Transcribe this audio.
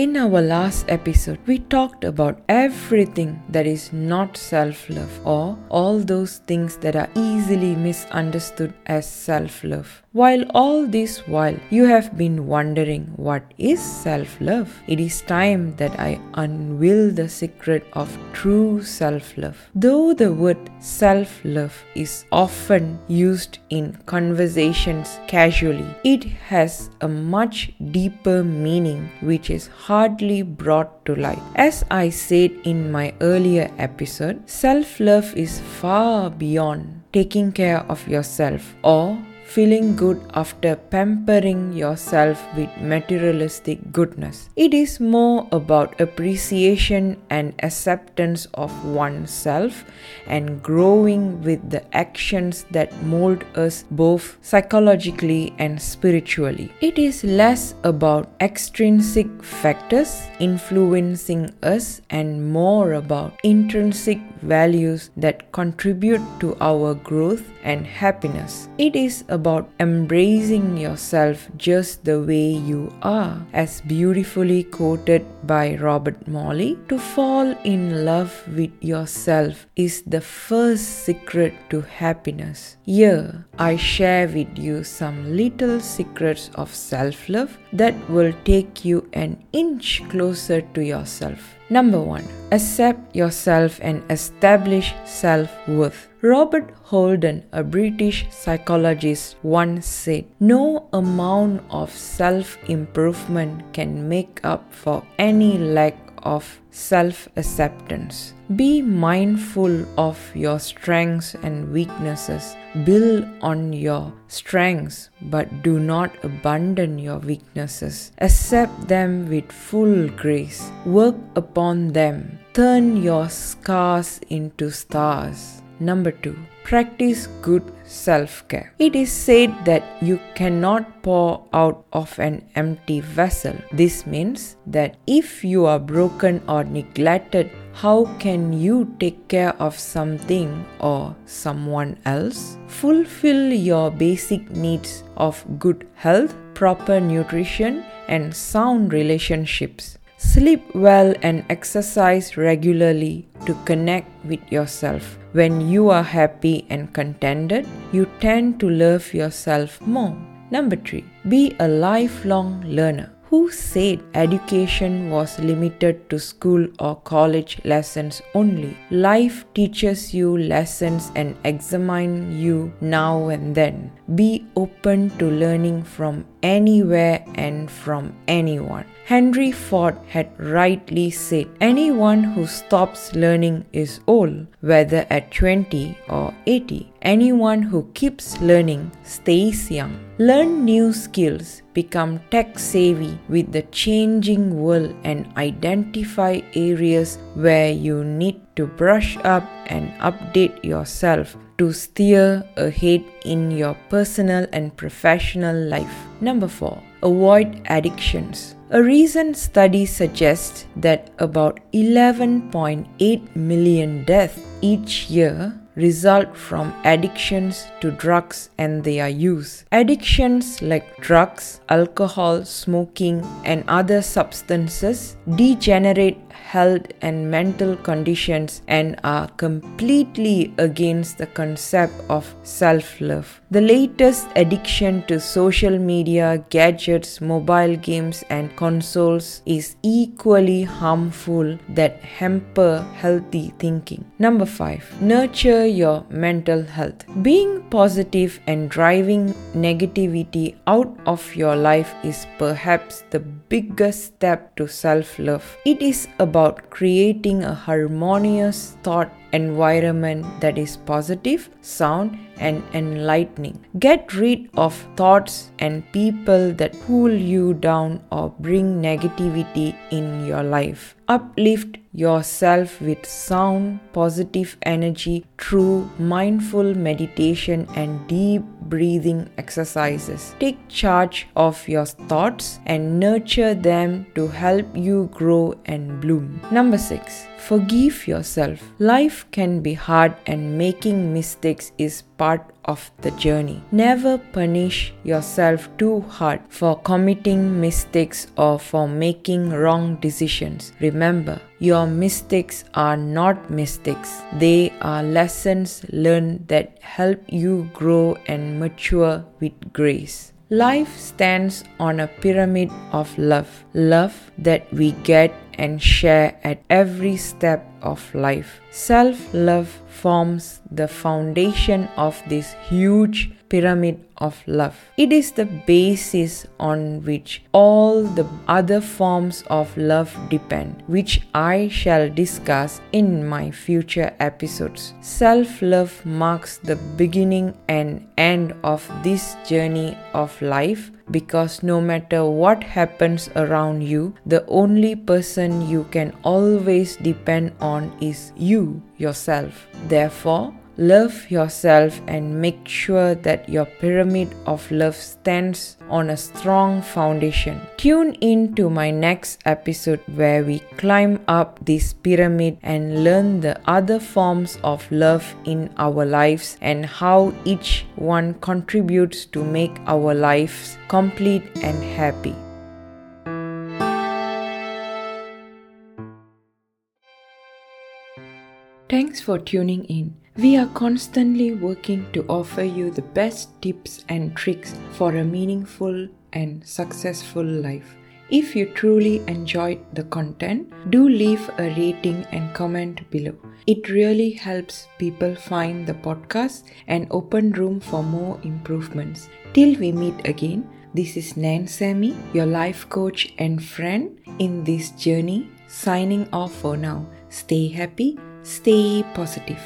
In our last episode, we talked about everything that is not self love or all those things that are easily misunderstood as self love. While all this while you have been wondering what is self love, it is time that I unveil the secret of true self love. Though the word self love is often used in conversations casually, it has a much deeper meaning which is hardly brought to light. As I said in my earlier episode, self love is far beyond taking care of yourself or feeling good after pampering yourself with materialistic goodness. It is more about appreciation and acceptance of oneself and growing with the actions that mold us both psychologically and spiritually. It is less about extrinsic factors influencing us and more about intrinsic values that contribute to our growth and happiness. It is about embracing yourself just the way you are, as beautifully quoted by Robert Morley. To fall in love with yourself is the first secret to happiness. Here, I share with you some little secrets of self love that will take you an inch closer to yourself. Number one, accept yourself and establish self worth. Robert Holden, a British psychologist, once said, No amount of self improvement can make up for any lack of self acceptance. Be mindful of your strengths and weaknesses. Build on your strengths, but do not abandon your weaknesses. Accept them with full grace. Work upon them. Turn your scars into stars. Number two, practice good self care. It is said that you cannot pour out of an empty vessel. This means that if you are broken or neglected, how can you take care of something or someone else? Fulfill your basic needs of good health, proper nutrition, and sound relationships. Sleep well and exercise regularly to connect with yourself. When you are happy and contented, you tend to love yourself more. Number three, be a lifelong learner. Who said education was limited to school or college lessons only? Life teaches you lessons and examines you now and then. Be open to learning from anywhere and from anyone. Henry Ford had rightly said, Anyone who stops learning is old, whether at 20 or 80. Anyone who keeps learning stays young. Learn new skills, become tech savvy with the changing world, and identify areas where you need to brush up and update yourself to steer ahead in your personal and professional life. Number four, avoid addictions. A recent study suggests that about 11.8 million deaths each year result from addictions to drugs and their use. Addictions like drugs, alcohol, smoking, and other substances degenerate health and mental conditions and are completely against the concept of self love. The latest addiction to social media, gadgets, mobile games, and consoles is equally harmful that hamper healthy thinking. Number 5. Nurture your mental health. Being positive and driving negativity out of your life is perhaps the biggest step to self love. It is about creating a harmonious thought environment that is positive, sound, and enlightening. Get rid of thoughts and people that pull you down or bring negativity in your life. Uplift yourself with sound, positive energy through mindful meditation and deep breathing exercises. Take charge of your thoughts and nurture them to help you grow and bloom. Number 6. Forgive yourself. Life can be hard and making mistakes is part of the journey. Never punish yourself too hard for committing mistakes or for making wrong decisions. Remember, your mistakes are not mistakes, they are lessons learned that help you grow and mature with grace. Life stands on a pyramid of love, love that we get and share at every step of life. Self love forms the foundation of this huge pyramid of love. It is the basis on which all the other forms of love depend, which I shall discuss in my future episodes. Self love marks the beginning and end of this journey of life because no matter what happens around you, the only person you can always depend on is you yourself. Therefore, Love yourself and make sure that your pyramid of love stands on a strong foundation. Tune in to my next episode where we climb up this pyramid and learn the other forms of love in our lives and how each one contributes to make our lives complete and happy. Thanks for tuning in. We are constantly working to offer you the best tips and tricks for a meaningful and successful life. If you truly enjoyed the content, do leave a rating and comment below. It really helps people find the podcast and open room for more improvements. Till we meet again, this is Nan Sammy, your life coach and friend in this journey, signing off for now. Stay happy, stay positive.